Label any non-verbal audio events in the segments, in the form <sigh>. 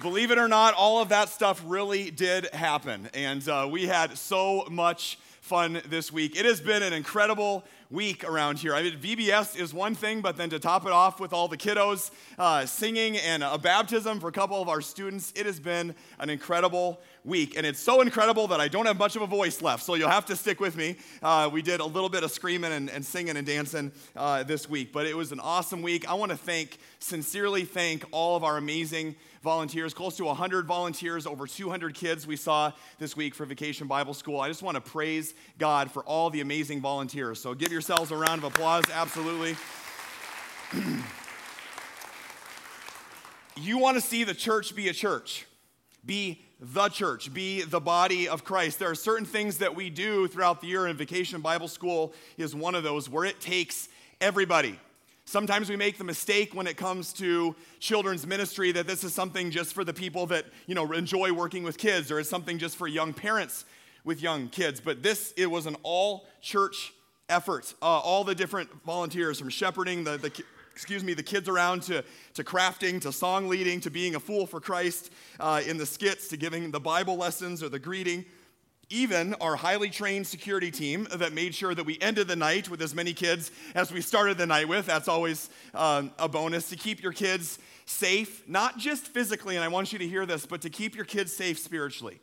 believe it or not, all of that stuff really did happen. And uh, we had so much fun this week. It has been an incredible week around here. I mean, VBS is one thing, but then to top it off with all the kiddos uh, singing and a baptism for a couple of our students, it has been an incredible week. And it's so incredible that I don't have much of a voice left, so you'll have to stick with me. Uh, we did a little bit of screaming and, and singing and dancing uh, this week, but it was an awesome week. I want to thank, sincerely thank all of our amazing volunteers, close to 100 volunteers, over 200 kids we saw this week for Vacation Bible School. I just want to praise God for all the amazing volunteers. So give yourselves a round of applause, absolutely. you want to see the church be a church, be the church, be the body of Christ. There are certain things that we do throughout the year, and Vacation Bible School is one of those where it takes everybody. Sometimes we make the mistake when it comes to children's ministry that this is something just for the people that, you know, enjoy working with kids or it's something just for young parents with young kids. But this, it was an all church effort. Uh, all the different volunteers from shepherding the, the excuse me, the kids around to, to crafting, to song leading, to being a fool for Christ uh, in the skits, to giving the Bible lessons or the greeting even our highly trained security team that made sure that we ended the night with as many kids as we started the night with. That's always um, a bonus to keep your kids safe, not just physically, and I want you to hear this, but to keep your kids safe spiritually.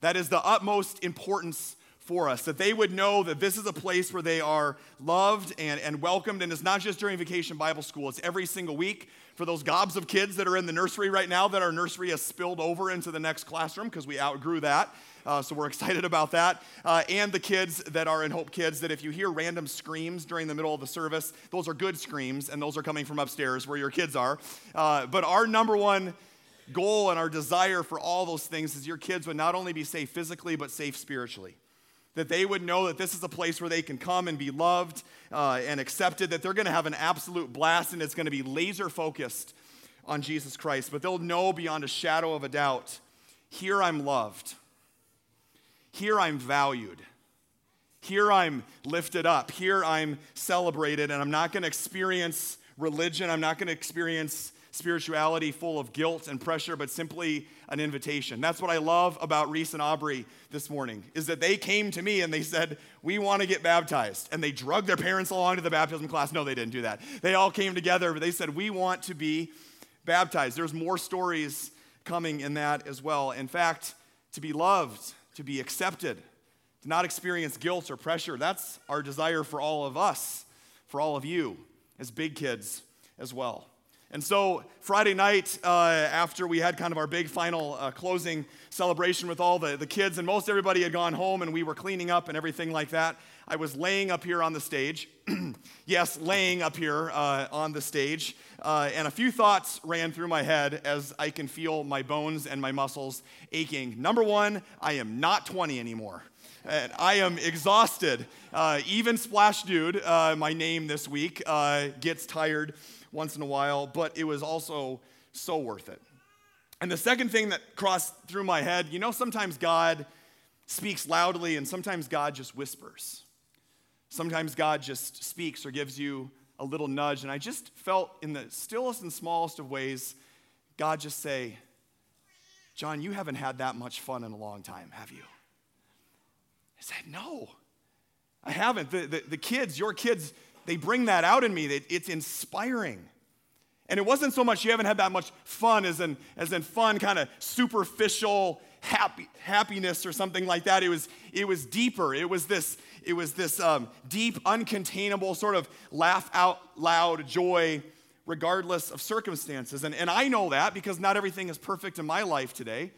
That is the utmost importance for us, that they would know that this is a place where they are loved and, and welcomed. And it's not just during vacation Bible school, it's every single week for those gobs of kids that are in the nursery right now that our nursery has spilled over into the next classroom because we outgrew that. Uh, so we're <laughs> excited about that. Uh, and the kids that are in Hope Kids, that if you hear random screams during the middle of the service, those are good screams, and those are coming from upstairs where your kids are. Uh, but our number one goal and our desire for all those things is your kids would not only be safe physically, but safe spiritually. That they would know that this is a place where they can come and be loved uh, and accepted, that they're going to have an absolute blast and it's going to be laser focused on Jesus Christ. But they'll know beyond a shadow of a doubt here I'm loved. Here I'm valued. Here I'm lifted up. Here I'm celebrated, and I'm not going to experience religion. I'm not going to experience spirituality full of guilt and pressure, but simply an invitation. That's what I love about Reese and Aubrey this morning, is that they came to me and they said, we want to get baptized. And they drug their parents along to the baptism class. No, they didn't do that. They all came together, but they said, we want to be baptized. There's more stories coming in that as well. In fact, to be loved to be accepted, to not experience guilt or pressure. That's our desire for all of us, for all of you as big kids as well. And so, Friday night, uh, after we had kind of our big final uh, closing celebration with all the, the kids, and most everybody had gone home and we were cleaning up and everything like that, I was laying up here on the stage. <clears throat> yes, laying up here uh, on the stage. Uh, and a few thoughts ran through my head as I can feel my bones and my muscles aching. Number one, I am not 20 anymore. And I am exhausted. Uh, even Splash Dude, uh, my name this week, gets tired once in a while, but it was also so worth it. And the second thing that crossed through my head, you know, sometimes God speaks loudly and sometimes God just whispers. Sometimes God just speaks or gives you a little nudge. And I just felt in the stillest and smallest of ways, God just say, John, you haven't had that much fun in a long time, have you? I said, No, I haven't. The, the, the kids, your kids, they bring that out in me. It's inspiring. And it wasn't so much you haven't had that much fun as in, as in fun, kind of superficial happy, happiness or something like that. It was, it was deeper. It was this, it was this um, deep, uncontainable sort of laugh out loud joy regardless of circumstances. And, and I know that because not everything is perfect in my life today.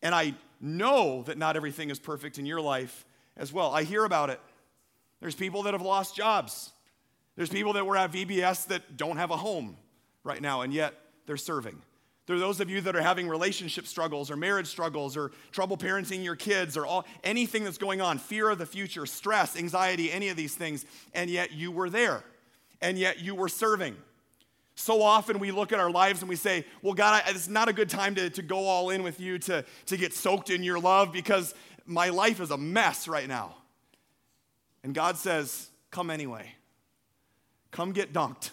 And I know that not everything is perfect in your life as well. I hear about it. There's people that have lost jobs. There's people that were at VBS that don't have a home right now, and yet they're serving. There are those of you that are having relationship struggles or marriage struggles or trouble parenting your kids or all, anything that's going on, fear of the future, stress, anxiety, any of these things, and yet you were there, and yet you were serving. So often we look at our lives and we say, Well, God, it's not a good time to, to go all in with you, to, to get soaked in your love because my life is a mess right now. And God says, Come anyway. Come get dunked.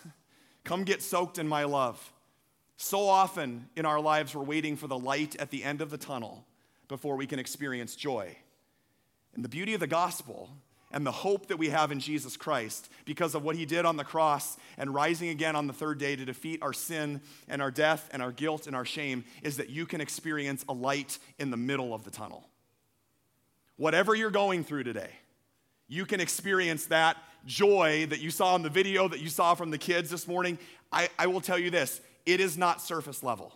Come get soaked in my love. So often in our lives, we're waiting for the light at the end of the tunnel before we can experience joy. And the beauty of the gospel and the hope that we have in Jesus Christ because of what he did on the cross and rising again on the third day to defeat our sin and our death and our guilt and our shame is that you can experience a light in the middle of the tunnel. Whatever you're going through today, you can experience that joy that you saw in the video that you saw from the kids this morning. I, I will tell you this it is not surface level.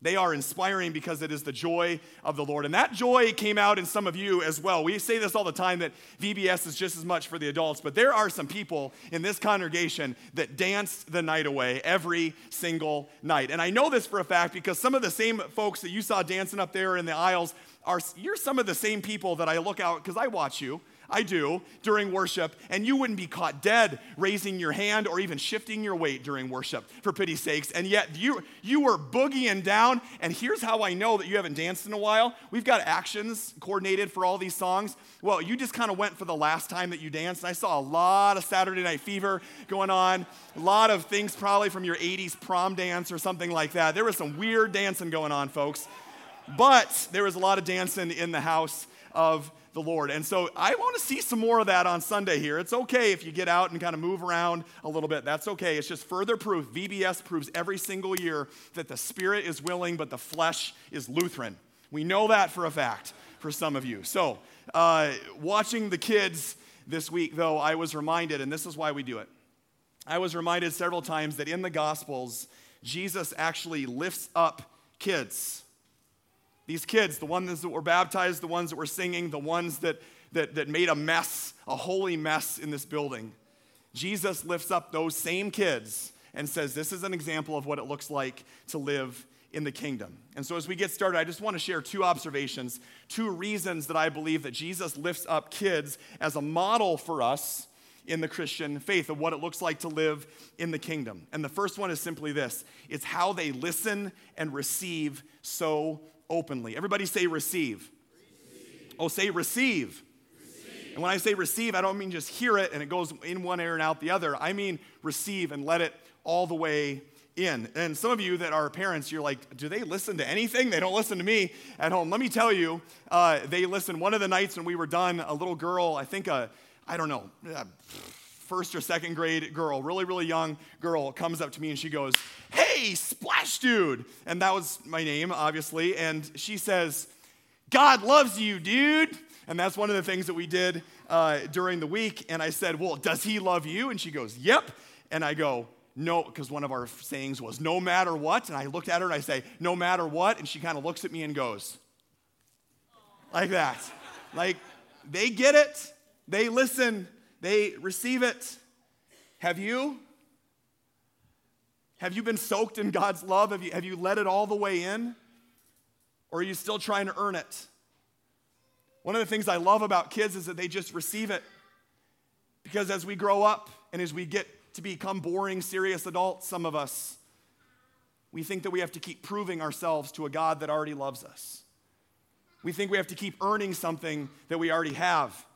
They are inspiring because it is the joy of the Lord. And that joy came out in some of you as well. We say this all the time that VBS is just as much for the adults, but there are some people in this congregation that danced the night away every single night. And I know this for a fact because some of the same folks that you saw dancing up there in the aisles are you're some of the same people that I look out because I watch you I do, during worship, and you wouldn't be caught dead raising your hand or even shifting your weight during worship, for pity's sakes. And yet you, you were boogieing down, and here's how I know that you haven't danced in a while. We've got actions coordinated for all these songs. Well, you just kind of went for the last time that you danced, I saw a lot of Saturday Night Fever going on, a lot of things probably from your 80s prom dance or something like that. There was some weird dancing going on, folks. But there was a lot of dancing in the house of the Lord. And so I want to see some more of that on Sunday here. It's okay if you get out and kind of move around a little bit. That's okay. It's just further proof. VBS proves every single year that the spirit is willing, but the flesh is Lutheran. We know that for a fact for some of you. So, uh, watching the kids this week, though, I was reminded, and this is why we do it. I was reminded several times that in the Gospels, Jesus actually lifts up kids. These kids, the ones that were baptized, the ones that were singing, the ones that, that, that made a mess, a holy mess in this building, Jesus lifts up those same kids and says, This is an example of what it looks like to live in the kingdom. And so, as we get started, I just want to share two observations, two reasons that I believe that Jesus lifts up kids as a model for us in the Christian faith of what it looks like to live in the kingdom. And the first one is simply this it's how they listen and receive so openly. Everybody say receive. receive. Oh, say receive. receive. And when I say receive, I don't mean just hear it and it goes in one ear and out the other. I mean receive and let it all the way in. And some of you that are parents, you're like, do they listen to anything? They don't listen to me at home. Let me tell you, uh, they listen. One of the nights when we were done, a little girl, I think I don't know, first or second grade girl, really, really young girl, comes up to me and she goes, Hey, Splash Dude. And that was my name, obviously. And she says, God loves you, dude. And that's one of the things that we did uh, during the week. And I said, Well, does he love you? And she goes, Yep. And I go, no, because one of our sayings was, no matter what. And I looked at her and I say, no matter what. And she kind of looks at me and goes, like that. Like, they get it, they listen, they receive it. Have you? Have you been soaked in God's love? Have you, have you let it all the way in? Or are you still trying to earn it? One of the things I love about kids is that they just receive it. Because as we grow up and as we get to become boring, serious adults, some of us, we think that we have to keep proving ourselves to a God that already loves us. We think we have to keep earning something that we already have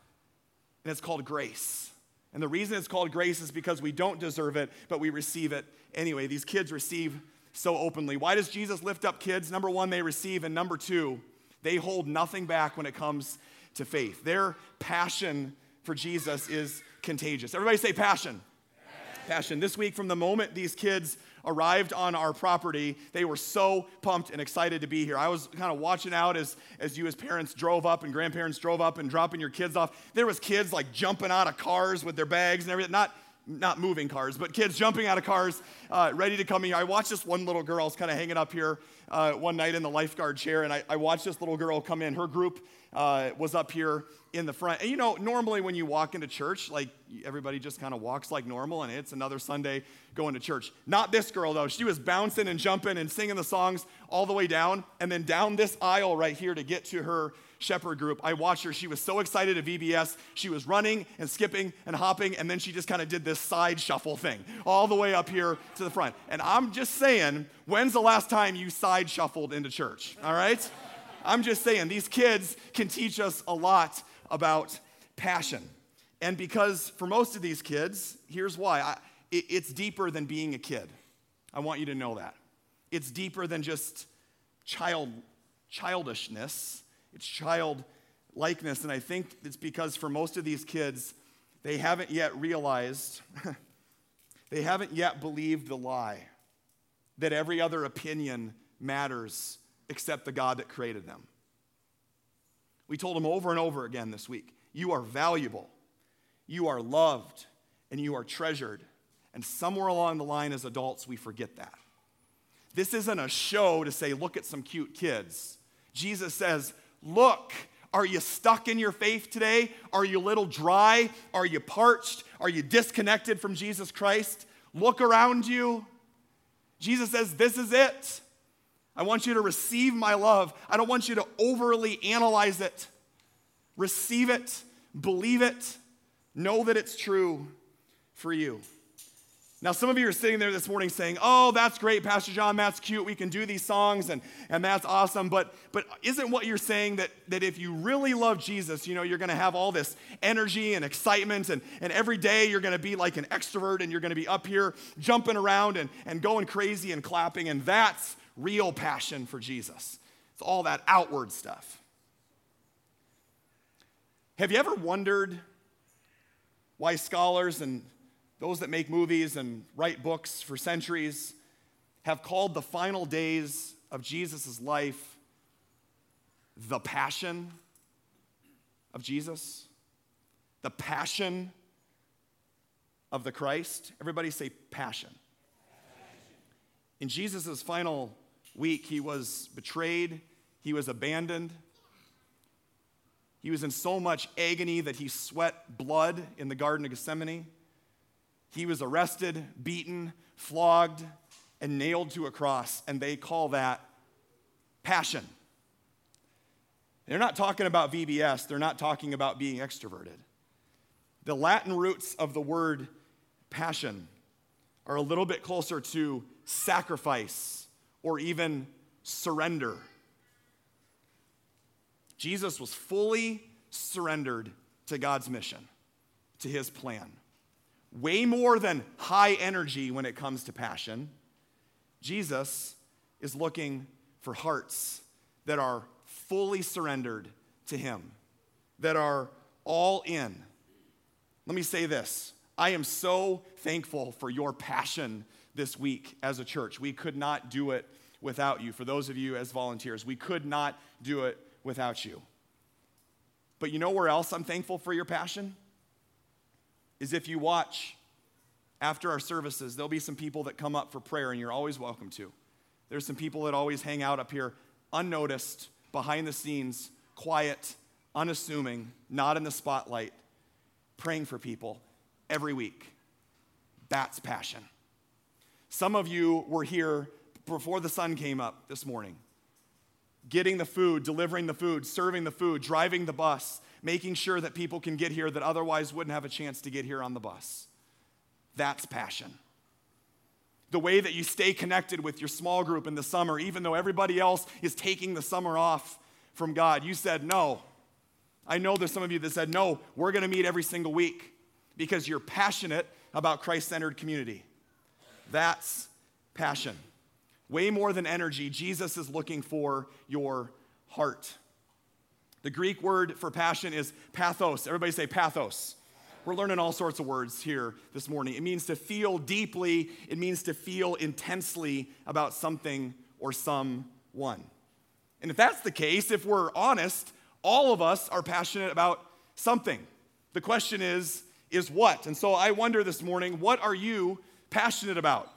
and it's called grace. And the reason it's called grace is because we don't deserve it, but we receive it anyway. These kids receive so openly. Why does Jesus lift up kids? Number one, they receive, and number two, they hold nothing back when it comes to faith. Their passion for Jesus is contagious. Everybody say passion. Passion. passion. This week, from the moment these kids arrived on our property, they were so pumped and excited to be here. I was kind of watching out as, as you as parents drove up and grandparents drove up and dropping your kids off. There was kids like jumping out of cars with their bags and everything. Not not moving cars, but kids jumping out of cars, uh, ready to come here. I watched this one little girl, I was kind of hanging up here uh, one night in the lifeguard chair, and I, I, watched this little girl come in. Her group uh, was up here in the front. And you know, normally when you walk into church, like everybody just kind of walks like normal, and it's another Sunday going to church. Not this girl, though. She was bouncing and jumping and singing the songs all the way down, and then down this aisle right here to get to her shepherd group. I watched her. She was so excited at VBS. She was running and skipping and hopping, and then she just kind of did this side shuffle thing all the way up here to the front. And I'm just saying, when's the last time you side shuffled into church? All right? I'm just saying, these kids can teach us a lot about passion. And because for most of these kids, here's why I, it, it's deeper than being a kid. I want you to know that. It's deeper than just child, childishness, it's child likeness. And I think it's because for most of these kids, they haven't yet realized, <laughs> they haven't yet believed the lie that every other opinion matters except the God that created them. We told them over and over again this week you are valuable, you are loved, and you are treasured. And somewhere along the line as adults, we forget that. This isn't a show to say, look at some cute kids. Jesus says, look, are you stuck in your faith today? Are you a little dry? Are you parched? Are you disconnected from Jesus Christ? Look around you. Jesus says, This is it. I want you to receive my love. I don't want you to overly analyze it. Receive it, believe it, know that it's true for you. Now, some of you are sitting there this morning saying, Oh, that's great, Pastor John, that's cute. We can do these songs and, and that's awesome. But, but isn't what you're saying that, that if you really love Jesus, you know, you're going to have all this energy and excitement, and, and every day you're going to be like an extrovert and you're going to be up here jumping around and, and going crazy and clapping, and that's real passion for Jesus. It's all that outward stuff. Have you ever wondered why scholars and those that make movies and write books for centuries have called the final days of Jesus' life the passion of Jesus, the passion of the Christ. Everybody say passion. In Jesus' final week, he was betrayed, he was abandoned. He was in so much agony that he sweat blood in the Garden of Gethsemane. He was arrested, beaten, flogged, and nailed to a cross, and they call that passion. They're not talking about VBS, they're not talking about being extroverted. The Latin roots of the word passion are a little bit closer to sacrifice or even surrender. Jesus was fully surrendered to God's mission, to his plan way more than high energy when it comes to passion. Jesus is looking for hearts that are fully surrendered to Him, that are all in. Let me say this I am so thankful for your passion this week as a church. We could not do it without you. For those of you as volunteers, we could not do it without you. But you know where else I'm thankful for your passion? Is if you watch after our services, there'll be some people that come up for prayer, and you're always welcome to. There's some people that always hang out up here unnoticed, behind the scenes, quiet, unassuming, not in the spotlight, praying for people every week. That's passion. Some of you were here before the sun came up this morning, getting the food, delivering the food, serving the food, driving the bus, making sure that people can get here that otherwise wouldn't have a chance to get here on the bus. That's passion. The way that you stay connected with your small group in the summer, even though everybody else is taking the summer off from God. You said, no. I know there's some of you that said, no, we're going to meet every single week because you're passionate about Christ centered community. That's passion. Way more than energy, Jesus is looking for your heart. The Greek word for passion is pathos. Everybody say pathos. We're learning all sorts of words here this morning. It means to feel deeply, it means to feel intensely about something or someone. And if that's the case, if we're honest, all of us are passionate about something. The question is, is what? And so I wonder this morning, what are you passionate about?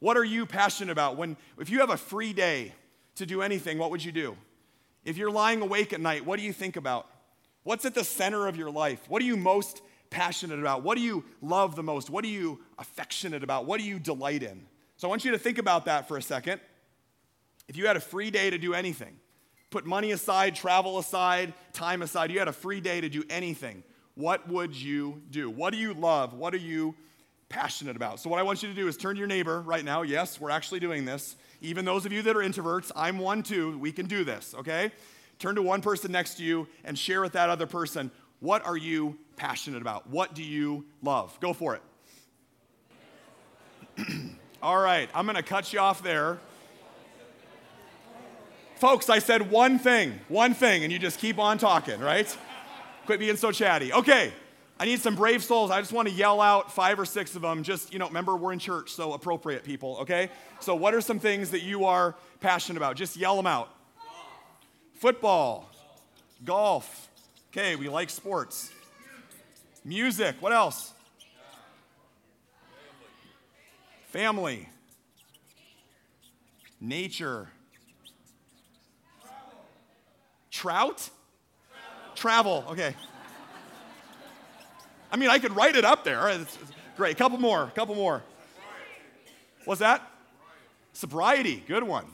What are you passionate about? When if you have a free day to do anything, what would you do? If you're lying awake at night, what do you think about? What's at the center of your life? What are you most passionate about? What do you love the most? What are you affectionate about? What do you delight in? So I want you to think about that for a second. If you had a free day to do anything, put money aside, travel aside, time aside, you had a free day to do anything, what would you do? What do you love? What are you passionate about? So, what I want you to do is turn to your neighbor right now. Yes, we're actually doing this. Even those of you that are introverts, I'm one too. We can do this, okay? Turn to one person next to you and share with that other person what are you passionate about? What do you love? Go for it. <clears throat> All right, I'm going to cut you off there Folks, I said one thing, one thing, and you just keep on talking, right? Quit being so chatty. Okay, I need some brave souls. I just want to yell out five or six of them. Just, you know, remember we're in church, so appropriate people, okay? So, what are some things that you are passionate about? Just yell them out. Football, golf. Okay, we like sports. Music. What else? Family. Nature. Trout? Travel. Okay. I mean, I could write it up there. It's, it's great. Couple more. Couple more. What's that? Sobriety. Good one.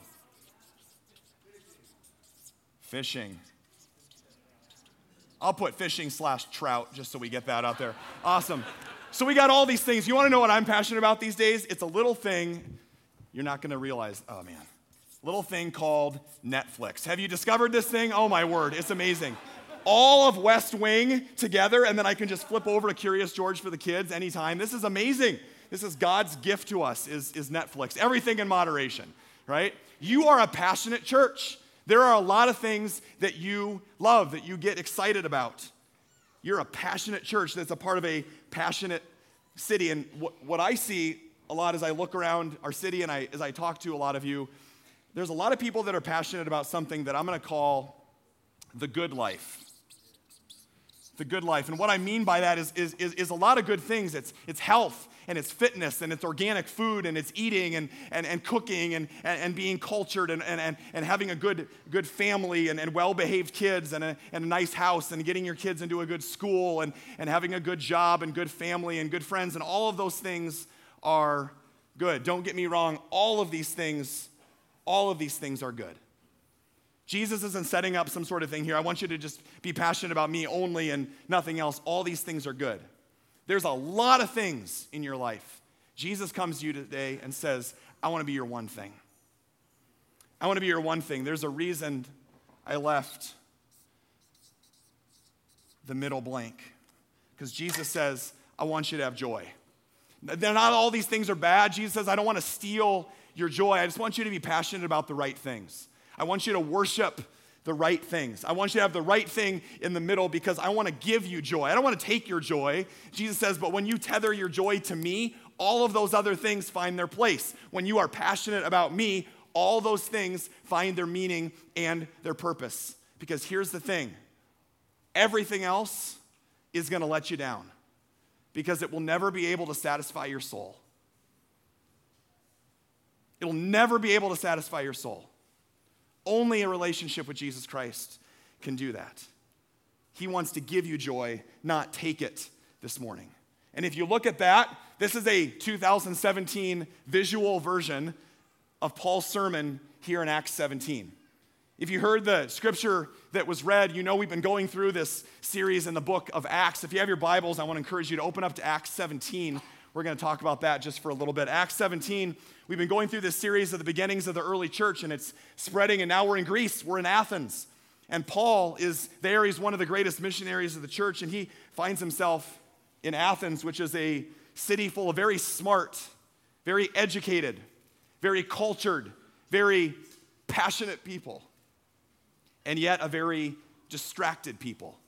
Fishing. I'll put fishing slash trout just so we get that out there. Awesome. So we got all these things. You want to know what I'm passionate about these days? It's a little thing you're not going to realize. Oh, man. Little thing called Netflix. Have you discovered this thing? Oh, my word. It's amazing all of West Wing together, and then I can just flip over to Curious George for the kids anytime. This is amazing. This is God's gift to us is, is Netflix. Everything in moderation, right? You are a passionate church. There are a lot of things that you love, that you get excited about. You're a passionate church that's a part of a passionate city. And what, I see a lot as I look around our city and I, as I talk to a lot of you, there's a lot of people that are passionate about something that I'm going to call the good life the good life. And what I mean by that is, is, is, is, a lot of good things. It's, it's health and it's fitness and it's organic food and it's eating and, and, and cooking and, and, and being cultured and, and, and and having a good, good family and, and well behaved kids and a, and a nice house and getting your kids into a good school and, and having a good job and good family and good friends. And all of those things are good. Don't get me wrong, all of these things, all of these things are good. Jesus isn't setting up some sort of thing here. I want you to just be passionate about me only and nothing else. All these things are good. There's a lot of things in your life. Jesus comes to you today and says, I want to be your one thing. I want to be your one thing. There's a reason I left the middle blank. Because Jesus says, I want you to have joy. They're not all these things are bad. Jesus says, I don't want to steal your joy. I just want you to be passionate about the right things. I want you to worship the right things. I want you to have the right thing in the middle because I want to give you joy. I don't want to take your joy. Jesus says, but when you tether your joy to me, all of those other things find their place. When you are passionate about me, all those things find their meaning and their purpose. Because here's the thing everything else is going to let you down because it will never be able to satisfy your soul. It'll never be able to satisfy your soul. Only a relationship with Jesus Christ can do that. He wants to give you joy, not take it this morning. And if you look at that, this is a 2017 visual version of Paul's sermon here in Acts 17. If you heard the scripture that was read, you know we've been going through this series in the book of Acts. If you have your Bibles, I want to encourage you to open up to Acts 17. We're going to talk about that just for a little bit. Acts 17, we've been going through this series of the beginnings of the early church, and it's spreading, and now we're in Greece, we're in Athens. And Paul is there, he's one of the greatest missionaries of the church, and he finds himself in Athens, which is a city full of very smart, very educated, very cultured, very passionate people, and yet a very distracted people.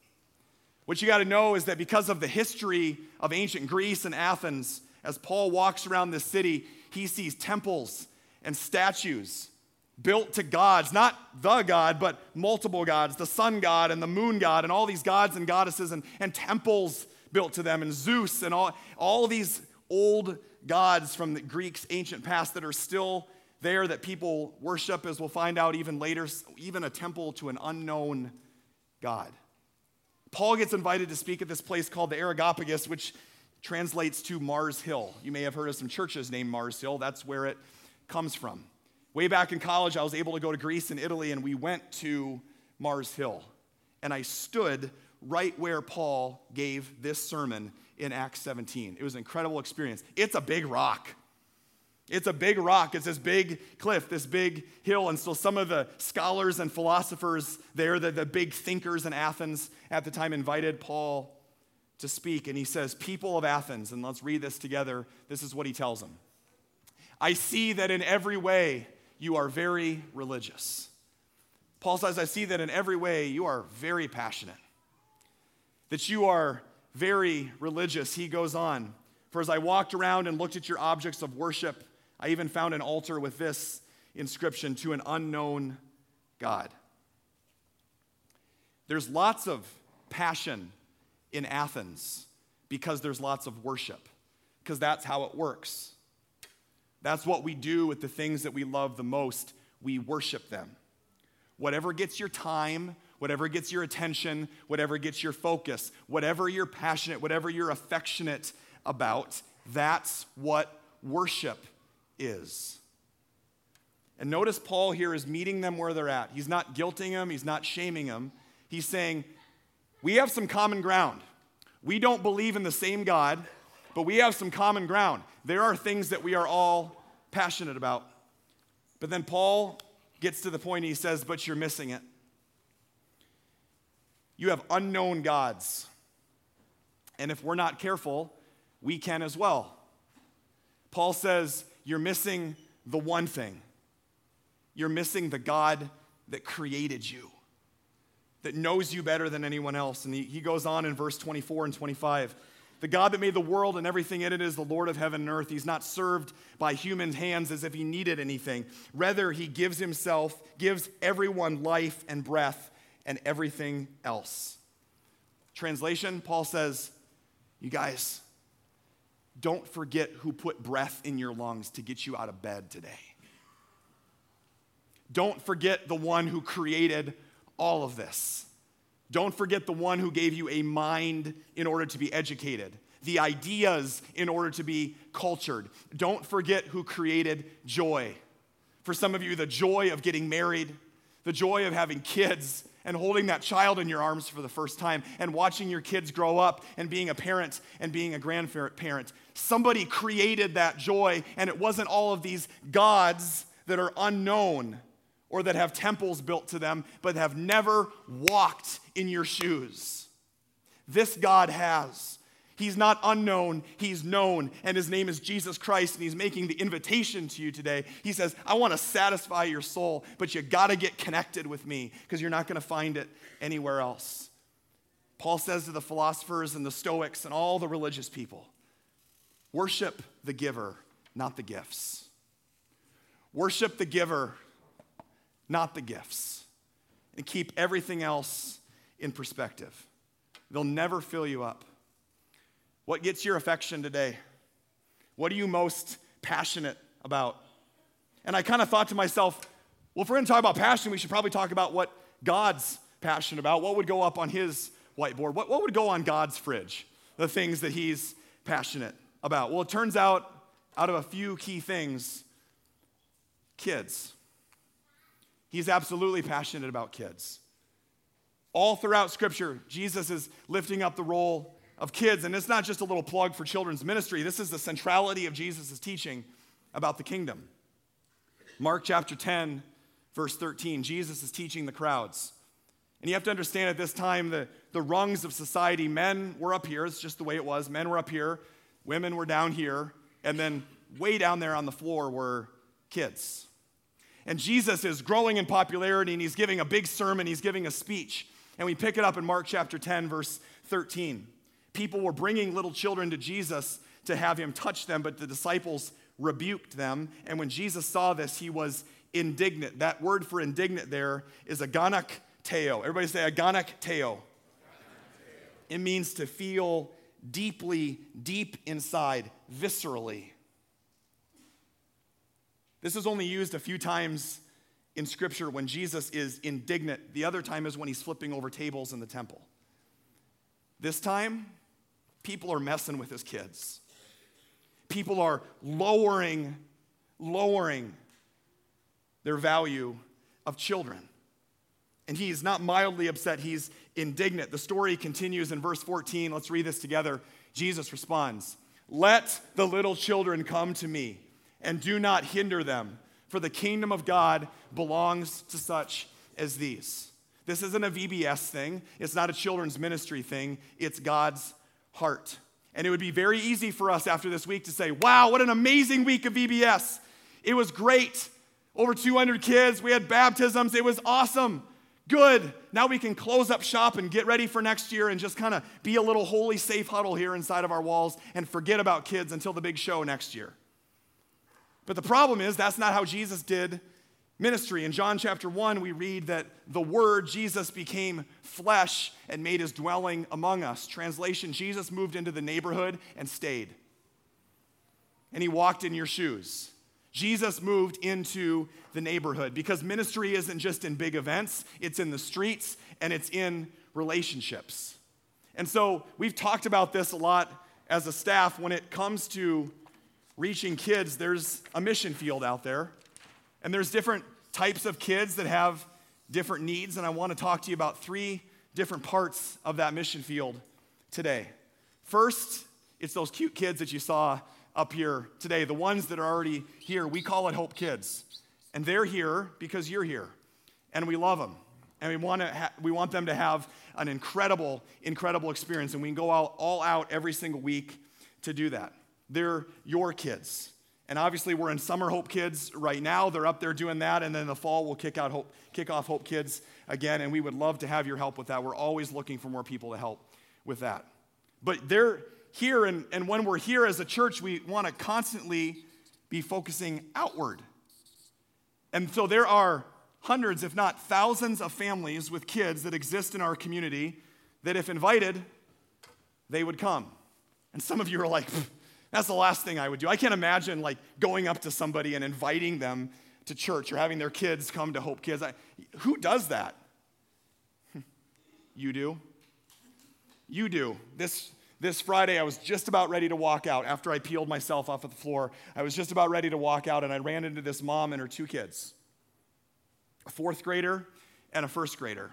What you got to know is that because of the history of ancient Greece and Athens, as Paul walks around this city, he sees temples and statues built to gods, not the God, but multiple gods, the sun god and the moon god, and all these gods and goddesses, and, and temples built to them, and Zeus, and all, all these old gods from the Greeks' ancient past that are still there that people worship, as we'll find out even later, even a temple to an unknown God. Paul gets invited to speak at this place called the Areopagus, which translates to Mars Hill. You may have heard of some churches named Mars Hill. That's where it comes from. Way back in college, I was able to go to Greece and Italy, and we went to Mars Hill. And I stood right where Paul gave this sermon in Acts 17. It was an incredible experience. It's a big rock. It's a big rock. It's this big cliff, this big hill. And so some of the scholars and philosophers there, the, the big thinkers in Athens at the time, invited Paul to speak. And he says, People of Athens, and let's read this together. This is what he tells them I see that in every way you are very religious. Paul says, I see that in every way you are very passionate, that you are very religious. He goes on, For as I walked around and looked at your objects of worship, I even found an altar with this inscription to an unknown God. There's lots of passion in Athens because there's lots of worship, because that's how it works. That's what we do with the things that we love the most. We worship them. Whatever gets your time, whatever gets your attention, whatever gets your focus, whatever you're passionate, whatever you're affectionate about, that's what worship is. And notice Paul here is meeting them where they're at. He's not guilting them, he's not shaming them. He's saying, We have some common ground. We don't believe in the same God, but we have some common ground. There are things that we are all passionate about. But then Paul gets to the point he says, But you're missing it. You have unknown gods. And if we're not careful, we can as well. Paul says, You're missing the one thing. You're missing the God that created you, that knows you better than anyone else. And he, he goes on in verse 24 and 25. The God that made the world and everything in it is the Lord of heaven and earth. He's not served by human hands as if he needed anything. Rather, he gives himself, gives everyone life and breath and everything else. Translation Paul says, You guys, don't forget who put breath in your lungs to get you out of bed today. Don't forget the one who created all of this. Don't forget the one who gave you a mind in order to be educated, the ideas in order to be cultured. Don't forget who created joy. For some of you, the joy of getting married, the joy of having kids, and holding that child in your arms for the first time and watching your kids grow up and being a parent and being a grandparent. Somebody created that joy, and it wasn't all of these gods that are unknown or that have temples built to them, but have never walked in your shoes. This God has. He's not unknown, He's known, and His name is Jesus Christ, and He's making the invitation to you today. He says, I want to satisfy your soul, but you got to get connected with me because you're not going to find it anywhere else. Paul says to the philosophers and the Stoics and all the religious people worship the giver, not the gifts. Worship the giver, not the gifts. And keep everything else in perspective. They'll never fill you up. What gets your affection today? What are you most passionate about? And I kind of thought to myself, well, if we're going to talk about passion, we should probably talk about what God's passionate about. What would go up on his whiteboard? What, what would go on God's fridge? The things that he's passionate about. Well, it turns out, out of a few key things, kids. He's absolutely passionate about kids. All throughout Scripture, Jesus is lifting up the role of kids. And it's not just a little plug for children's ministry, this is the centrality of Jesus' teaching about the kingdom. Mark chapter 10, verse 13, Jesus is teaching the crowds. And you have to understand at this time the, the rungs of society, men were up here, it's just the way it was. Men were up here, women were down here, and then way down there on the floor were kids. And Jesus is growing in popularity and he's giving a big sermon, he's giving a speech. And we pick it up in Mark chapter 10, verse 13. People were bringing little children to Jesus to have him touch them, but the disciples rebuked them. And when Jesus saw this, he was indignant. That word for indignant there is agonic teo. Everybody say agonic teo. It means to feel deeply, deep inside, viscerally. This is only used a few times in Scripture when Jesus is indignant. The other time is when he's flipping over tables in the temple. This time, people are messing with his kids. People are lowering, lowering their value of children. And he's not mildly upset, he's indignant. The story continues in verse 14. Let's read this together. Jesus responds Let the little children come to me and do not hinder them, for the kingdom of God belongs to such as these. This isn't a VBS thing, it's not a children's ministry thing, it's God's heart. And it would be very easy for us after this week to say, wow, what an amazing week of VBS. It was great. Over 200 kids, we had baptisms, it was awesome. Good. Now we can close up shop and get ready for next year and just kind of be a little holy safe huddle here inside of our walls and forget about kids until the big show next year. But the problem is, that's not how Jesus did ministry. In John chapter 1, we read that the Word, Jesus, became flesh and made his dwelling among us. Translation Jesus moved into the neighborhood and stayed. And he walked in your shoes. Jesus moved into the neighborhood because ministry isn't just in big events, it's in the streets and it's in relationships. And so we've talked about this a lot as a staff. When it comes to reaching kids, there's a mission field out there, and there's different types of kids that have different needs. And I want to talk to you about three different parts of that mission field today. First, it's those cute kids that you saw up here today, the ones that are already here. We call it Hope Kids. And they're here because you're here. And we love them. And we want, to ha- we want them to have an incredible, incredible experience. And we can go out all out every single week to do that. They're your kids. And obviously, we're in Summer Hope Kids right now. They're up there doing that. And then in the fall, we'll kick, out Hope, kick off Hope Kids again. And we would love to have your help with that. We're always looking for more people to help with that. But they're here, and, and when we're here as a church, we want to constantly be focusing outward. And so there are hundreds, if not thousands, of families with kids that exist in our community that, if invited, they would come. And some of you are like, that's the last thing I would do. I can't imagine like going up to somebody and inviting them to church or having their kids come to Hope Kids. I, who does that? <laughs> you do. You do. This this Friday, I was just about ready to walk out after I peeled myself off of the floor. I was just about ready to walk out, and I ran into this mom and her two kids a fourth grader and a first grader.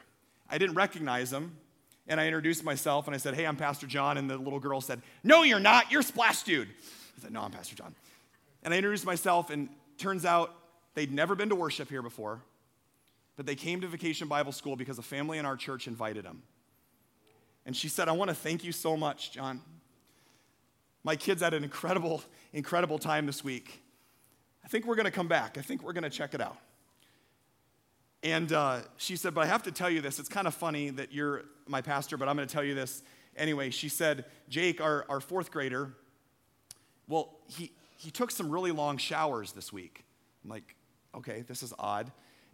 I didn't recognize them, and I introduced myself and I said, Hey, I'm Pastor John. And the little girl said, No, you're not. You're Splash Dude. I said, No, I'm Pastor John. And I introduced myself, and turns out they'd never been to worship here before, but they came to Vacation Bible School because a family in our church invited them. And she said, I want to thank you so much, John. My kids had an incredible, incredible time this week. I think we're going to come back. I think we're going to check it out. And uh, she said, But I have to tell you this. It's kind of funny that you're my pastor, but I'm going to tell you this anyway. She said, Jake, our, our fourth grader, well, he, he took some really long showers this week. I'm like, Okay, this is odd.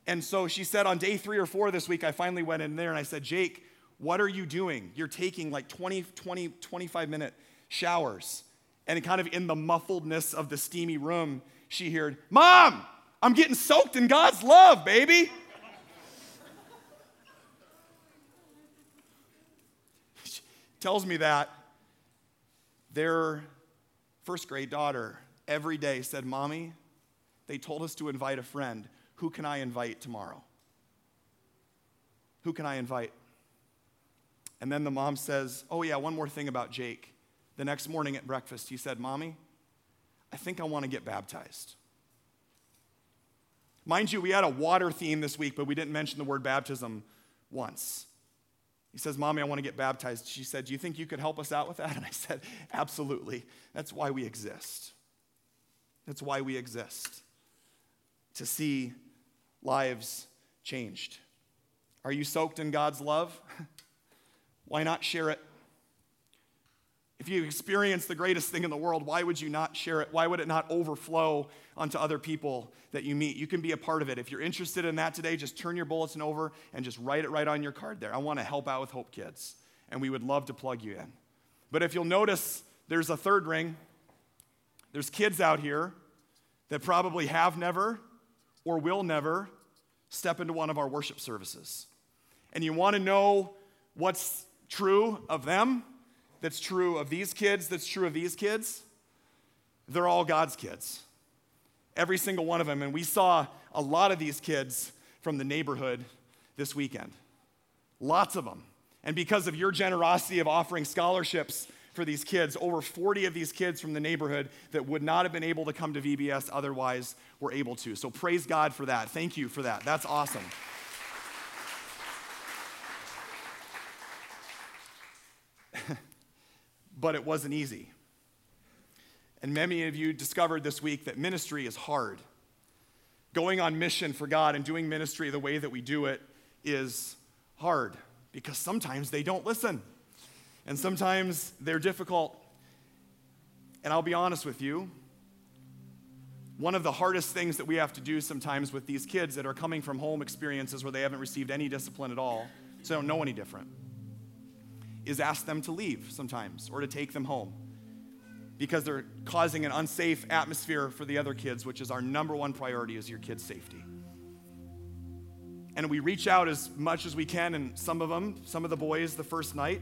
And so she said, On day three or four this week, I finally went in there and I said, Jake, what are you doing? You're taking like 20, 20, 25 minute showers. And kind of in the muffledness of the steamy room, she heard, Mom, I'm getting soaked in God's love, baby. she tells me that their first grade daughter every day said, Mommy, they told us to invite a friend. Who can I invite tomorrow? Who can I invite? And then the mom says, Oh, yeah, one more thing about Jake. The next morning at breakfast, he said, Mommy, I think I want to get baptized. Mind you, we had a water theme this week, but we didn't mention the word baptism once. He says, Mommy, I want to get baptized. She said, Do you think you could help us out with that? <laughs> And I said, Absolutely. That's why we exist. That's why we exist to see lives changed. Are you soaked in God's love? <laughs> Why not share it? You experience the greatest thing in the world, why would you not share it? Why would it not overflow onto other people that you meet? You can be a part of it. If you're interested in that today, just turn your bulletin over and just write it right on your card there. I want to help out with Hope Kids, and we would love to plug you in. But if you'll notice, there's a third ring. There's kids out here that probably have never or will never step into one of our worship services. And you want to know what's true of them, that's true of these kids, that's true of these kids, they're all God's kids. Every single one of them. And we saw a lot of these kids from the neighborhood this weekend. Lots of them. And because of your generosity of offering scholarships for these kids, over 40 of these kids from the neighborhood that would not have been able to come to VBS otherwise were able to. So praise God for that. Thank you for that. That's awesome. But it wasn't easy. And many of you discovered this week that ministry is hard. Going on mission for God and doing ministry the way that we do it is hard because sometimes they don't listen. And sometimes they're difficult. And I'll be honest with you, one of the hardest things that we have to do sometimes with these kids that are coming from home experiences where they haven't received any discipline at all, so they don't know any different, is ask them to leave sometimes or to take them home because they're causing an unsafe atmosphere for the other kids, which is our number one priority is your kids' safety. And we reach out as much as we can, and some of them, some of the boys, the first night,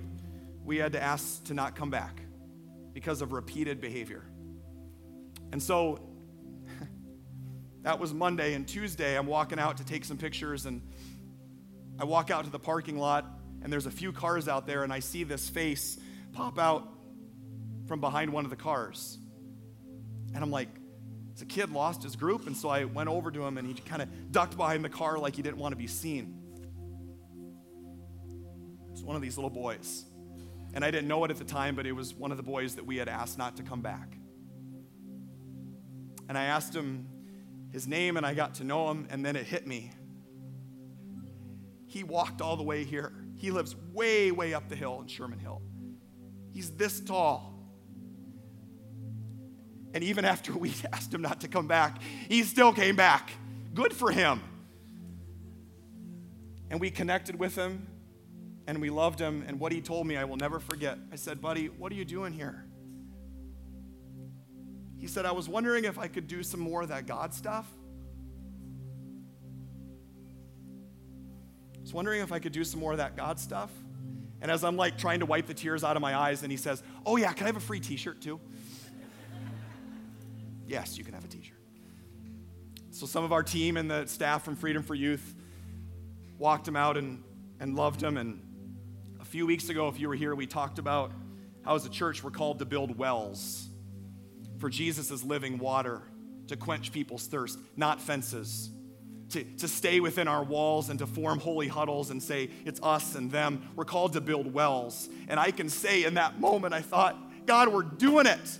we had to ask to not come back because of repeated behavior. And so <laughs> that was Monday, and Tuesday, I'm walking out to take some pictures, and I walk out to the parking lot, and there's a few cars out there, and I see this face pop out from behind one of the cars. And I'm like, it's a kid lost his group. And so I went over to him and he kind of ducked behind the car like he didn't want to be seen. It's one of these little boys. And I didn't know it at the time, but it was one of the boys that we had asked not to come back. And I asked him his name and I got to know him, and then it hit me. He walked all the way here. He lives way, way up the hill in Sherman Hill. He's this tall. And even after we <laughs> asked him not to come back, he still came back. Good for him. And we connected with him and we loved him. And what he told me, I will never forget. I said, Buddy, what are you doing here? He said, I was wondering if I could do some more of that God stuff. Was wondering if I could do some more of that God stuff. And as I'm like trying to wipe the tears out of my eyes, and he says, Oh, yeah, can I have a free t shirt too? <laughs> Yes, you can have a t shirt. So, some of our team and the staff from Freedom for Youth walked him out and, and loved him. And a few weeks ago, if you were here, we talked about how, as a church, we're called to build wells for Jesus' living water to quench people's thirst, not fences. To, to stay within our walls and to form holy huddles and say, it's us and them. We're called to build wells. And I can say in that moment, I thought, God, we're doing it.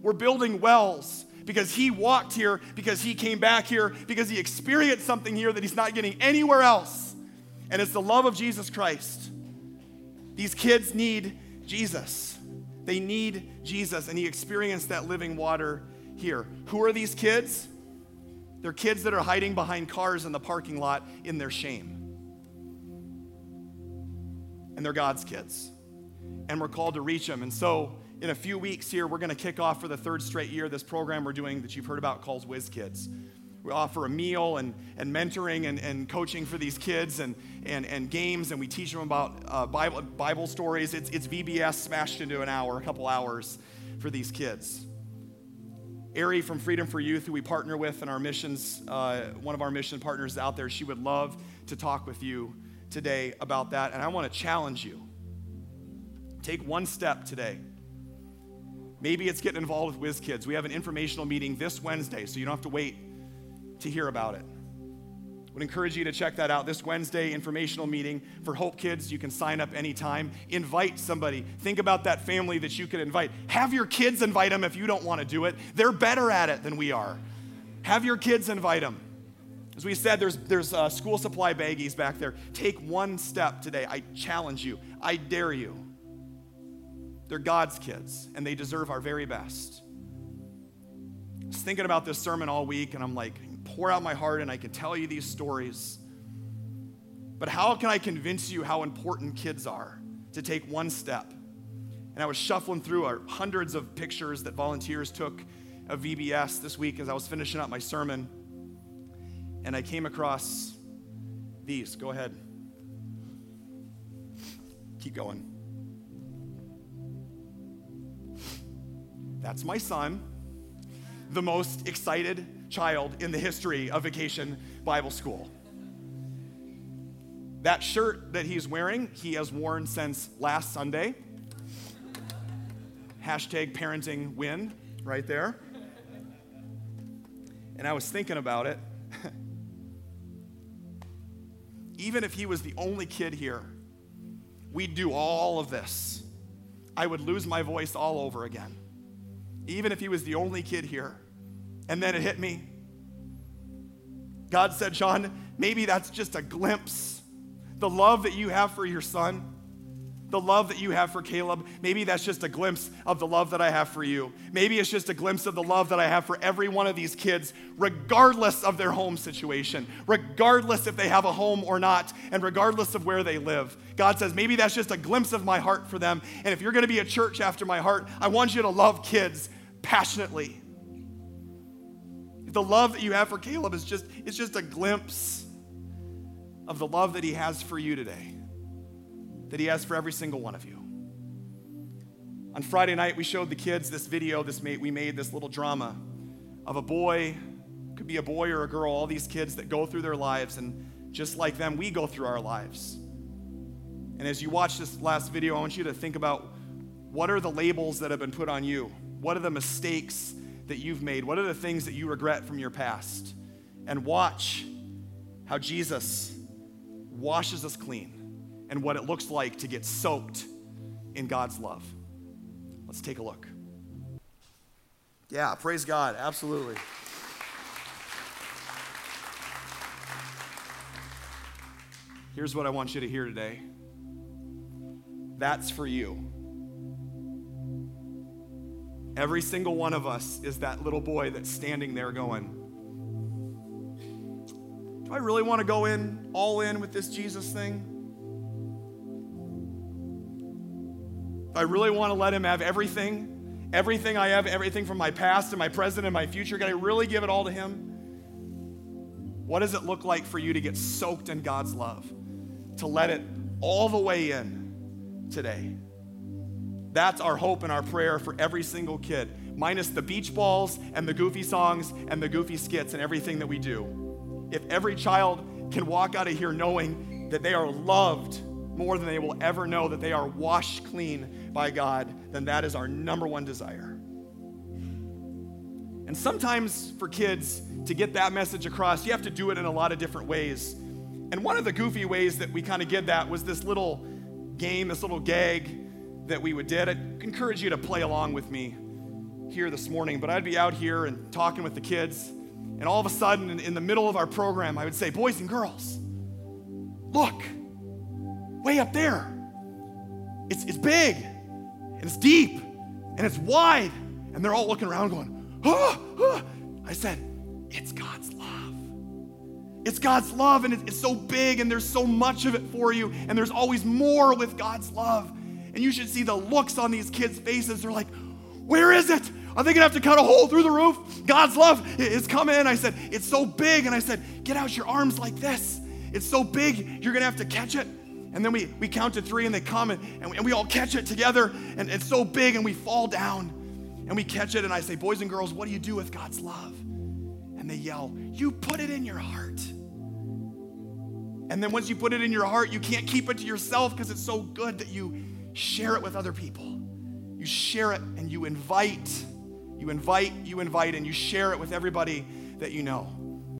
We're building wells because he walked here, because he came back here, because he experienced something here that he's not getting anywhere else. And it's the love of Jesus Christ. These kids need Jesus. They need Jesus, and he experienced that living water here. Who are these kids? They're kids that are hiding behind cars in the parking lot in their shame. And they're God's kids. And we're called to reach them. And so, in a few weeks here, we're going to kick off for the third straight year this program we're doing that you've heard about called Whiz Kids. We offer a meal and, and mentoring and, and coaching for these kids and, and, and games, and we teach them about uh, Bible, Bible stories. It's, it's VBS smashed into an hour, a couple hours for these kids. Ari from Freedom for Youth, who we partner with in our missions, uh, one of our mission partners out there, she would love to talk with you today about that. And I want to challenge you. Take one step today Maybe it's getting involved with Whiz Kids. We have an informational meeting this Wednesday, so you don't have to wait to hear about it. Would encourage you to check that out this Wednesday informational meeting for Hope Kids. You can sign up anytime. Invite somebody. Think about that family that you could invite. Have your kids invite them if you don't want to do it. They're better at it than we are. Have your kids invite them. As we said, there's, there's uh, school supply baggies back there. Take one step today. I challenge you. I dare you. They're God's kids, and they deserve our very best. I was thinking about this sermon all week, and I'm like, pour out my heart, and I can tell you these stories. But how can I convince you how important kids are to take one step? And I was shuffling through our hundreds of pictures that volunteers took of VBS this week as I was finishing up my sermon. And I came across these. Go ahead. Keep going. That's my son, the most excited child in the history of Vacation Bible School. That shirt that he's wearing, he has worn since last Sunday. Hashtag parenting win right there. And I was thinking about it. <laughs> Even if he was the only kid here, we'd do all of this. I would lose my voice all over again even if he was the only kid here. And then it hit me. God said, Sean, maybe that's just a glimpse The love that you have for your son, the love that you have for Caleb, maybe that's just a glimpse of the love that I have for you. Maybe it's just a glimpse of the love that I have for every one of these kids, regardless of their home situation, regardless if they have a home or not, and regardless of where they live. God says, maybe that's just a glimpse of my heart for them. And if you're going to be a church after my heart, I want you to love kids passionately. The love that you have for Caleb is just, it's just a glimpse of the love that he has for you today that He has for every single one of you. On Friday night, we showed the kids this video. This made, we made this little drama of a boy, could be a boy or a girl, all these kids that go through their lives, and just like them, we go through our lives. And as you watch this last video, I want you to think about what are the labels that have been put on you? What are the mistakes that you've made? What are the things that you regret from your past? And watch how Jesus washes us clean and what it looks like to get soaked in God's love. Let's take a look. Yeah, praise God, absolutely. Here's what I want you to hear today that's for you. Every single one of us is that little boy that's standing there going, Do I really want to go in, all in with this Jesus thing? Do I really want to let Him have everything, everything I have, everything from my past and my present and my future, can I really give it all to Him? What does it look like for you to get soaked in God's love? To let it all the way in today. That's our hope and our prayer for every single kid, minus the beach balls and the goofy songs and the goofy skits and everything that we do. If every child can walk out of here knowing that they are loved more than they will ever know, that they are washed clean by God, then that is our number one desire. And sometimes for kids to get that message across, you have to do it in a lot of different ways. And one of the goofy ways that we kind of did that was this little game, this little gag that we would did. I'd encourage you to play along with me here this morning, but I'd be out here and talking with the kids, and all of a sudden, in, in the middle of our program, I would say, Boys and girls, look, way up there. It's, it's big and it's deep and it's wide. And they're all looking around going, oh, oh. I said, it's God's love. It's God's love and it's so big and there's so much of it for you and there's always more with God's love. And you should see the looks on these kids' faces. They're like, where is it? Are they gonna have to cut a hole through the roof? God's love is coming. I said, it's so big. And I said, get out your arms like this. It's so big, you're gonna have to catch it. And then we, we count to three and they come and, and, we, and we all catch it together. And it's so big and we fall down and we catch it. And I say, Boys and girls, what do you do with God's love? And they yell, You put it in your heart. And then once you put it in your heart, you can't keep it to yourself because it's so good that you share it with other people. You share it and you invite, you invite, you invite, and you share it with everybody that you know.